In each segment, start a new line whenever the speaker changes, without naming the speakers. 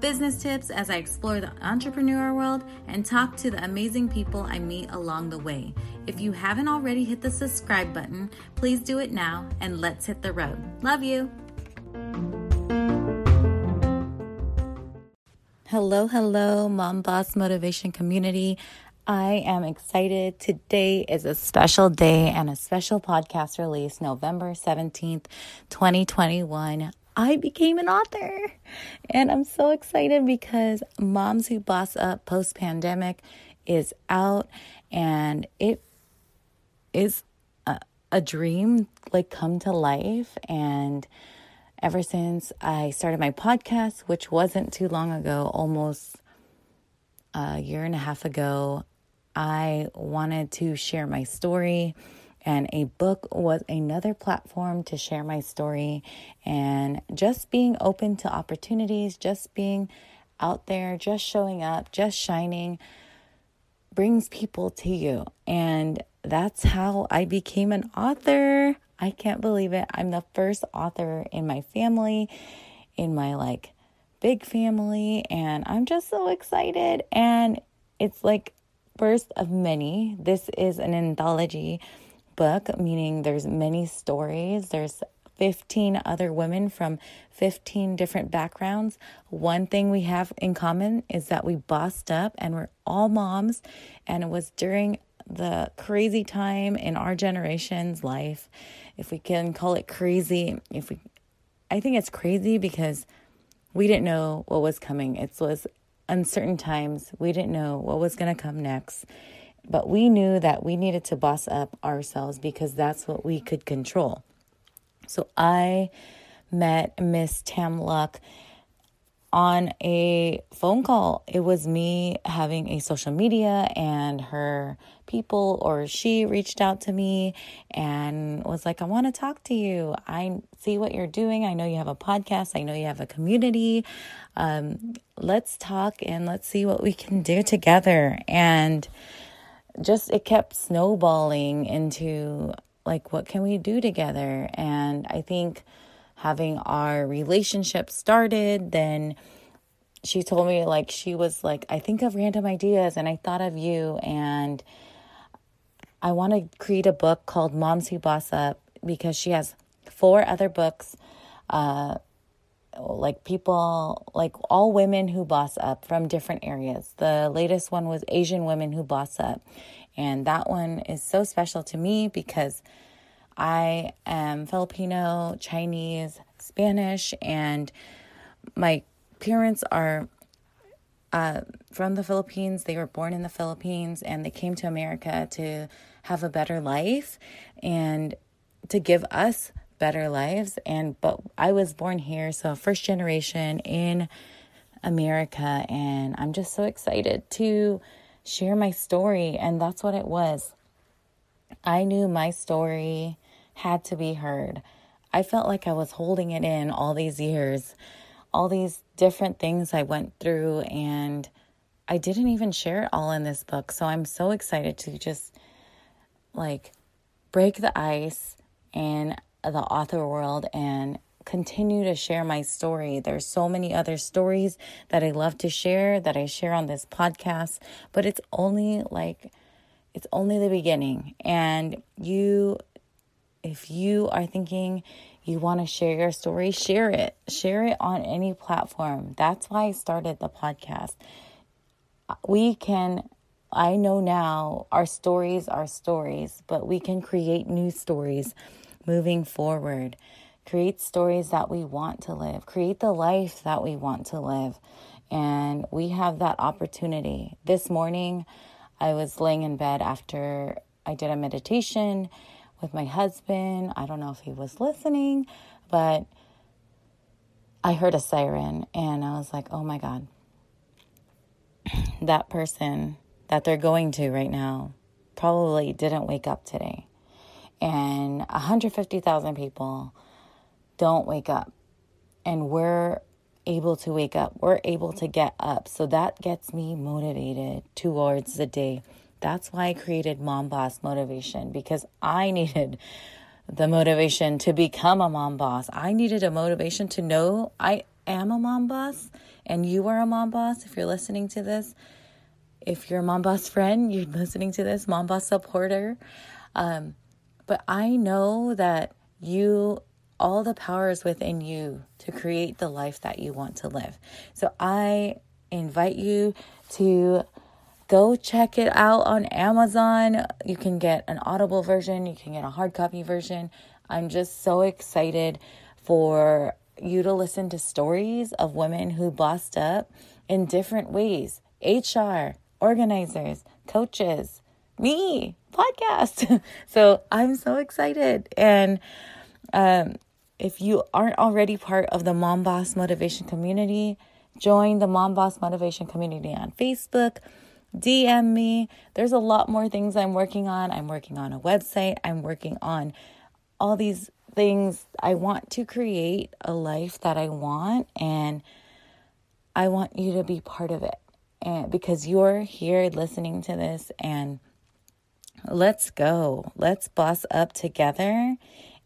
business tips as I explore the entrepreneur world, and talk to the amazing people I meet along the way. If you haven't already hit the subscribe button, please do it now and let's hit the road. Love you. Hello, hello, Mom Boss Motivation Community. I am excited. Today is a special day and a special podcast release, November 17th, 2021. I became an author. And I'm so excited because Moms Who Boss Up Post Pandemic is out and it is a, a dream like come to life. And ever since I started my podcast, which wasn't too long ago, almost a year and a half ago, I wanted to share my story and a book was another platform to share my story and just being open to opportunities, just being out there, just showing up, just shining brings people to you. And that's how I became an author. I can't believe it. I'm the first author in my family, in my like big family, and I'm just so excited. And it's like first of many. This is an anthology book, meaning there's many stories. There's 15 other women from 15 different backgrounds. One thing we have in common is that we bossed up and we're all moms. And it was during the crazy time in our generation's life, if we can call it crazy, if we, I think it's crazy because we didn't know what was coming. It was uncertain times. We didn't know what was going to come next. But we knew that we needed to boss up ourselves because that's what we could control. So I met Miss Tam Luck on a phone call. It was me having a social media and her people or she reached out to me and was like, I want to talk to you. I see what you're doing. I know you have a podcast. I know you have a community. Um, let's talk and let's see what we can do together. And just it kept snowballing into like what can we do together? And i think having our relationship started then she told me like she was like i think of random ideas and i thought of you and i want to create a book called moms who boss up because she has four other books uh like people like all women who boss up from different areas. The latest one was asian women who boss up. And that one is so special to me because i am filipino chinese spanish and my parents are uh, from the philippines. They were born in the philippines and they came to america to have a better life and to give us better lives and but I was born here so first generation in America and I'm just so excited to share my story and that's what it was. I knew my story had to be heard. I felt like I was holding it in all these years, all these different things I went through and I didn't even share it all in this book. So I'm so excited to just like break the ice and the author world and continue to share my story. There's so many other stories that I love to share that I share on this podcast, but it's only like it's only the beginning. And you if you are thinking you want to share your story, share it. Share it on any platform. That's why I started the podcast. We can I know now our stories are stories, but we can create new stories moving forward. Create stories that we want to live, create the life that we want to live. And we have that opportunity. This morning, I was laying in bed after I did a meditation with my husband. I don't know if he was listening, but I heard a siren and I was like, oh my God. that person that they're going to right now probably didn't wake up today. And 150,000 people don't wake up. And we're able to wake up. We're able to get up. So that gets me motivated towards the day. That's why I created Mom Boss Motivation because I needed the motivation to become a mom boss. I needed a motivation to know I am a mom boss and you are a mom boss if you're listening to this. If you're a mom boss friend, you're listening to this, mom boss supporter. Um, but I know that you, all the power is within you to create the life that you want to live. So I invite you to go check it out on Amazon. You can get an audible version, you can get a hard copy version. I'm just so excited for you to listen to stories of women who bossed up in different ways HR, organizers, coaches, me, podcast. so I'm so excited. And um, if you aren't already part of the Mom Boss Motivation community, join the Mom Boss Motivation community on Facebook. DM me. There's a lot more things I'm working on. I'm working on a website. I'm working on all these things. I want to create a life that I want, and I want you to be part of it. And because you're here listening to this, and let's go. Let's boss up together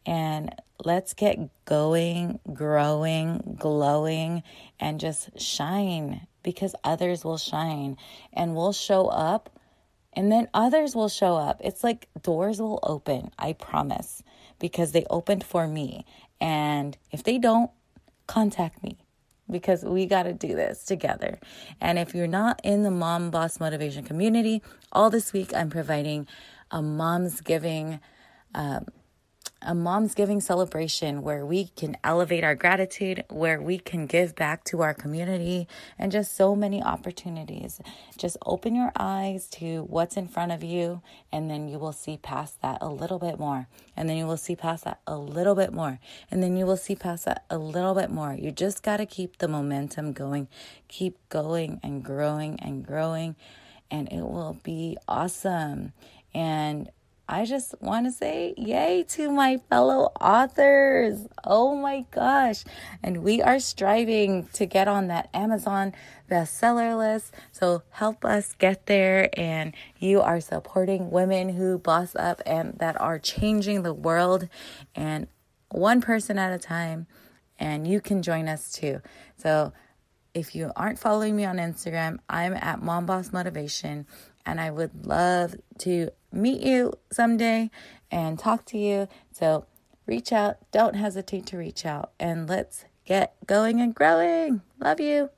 and let's get going, growing, glowing, and just shine because others will shine and we'll show up and then others will show up. It's like doors will open, I promise, because they opened for me. And if they don't, contact me because we got to do this together. And if you're not in the Mom Boss Motivation community, all this week I'm providing a Mom's Giving um, a mom's giving celebration where we can elevate our gratitude, where we can give back to our community, and just so many opportunities. Just open your eyes to what's in front of you, and then you will see past that a little bit more. And then you will see past that a little bit more. And then you will see past that a little bit more. You just got to keep the momentum going, keep going and growing and growing, and it will be awesome. And I just want to say yay to my fellow authors. Oh my gosh. And we are striving to get on that Amazon bestseller list. So help us get there. And you are supporting women who boss up and that are changing the world and one person at a time. And you can join us too. So if you aren't following me on Instagram, I'm at Mom Boss Motivation and I would love to meet you someday and talk to you. So reach out, don't hesitate to reach out, and let's get going and growing. Love you.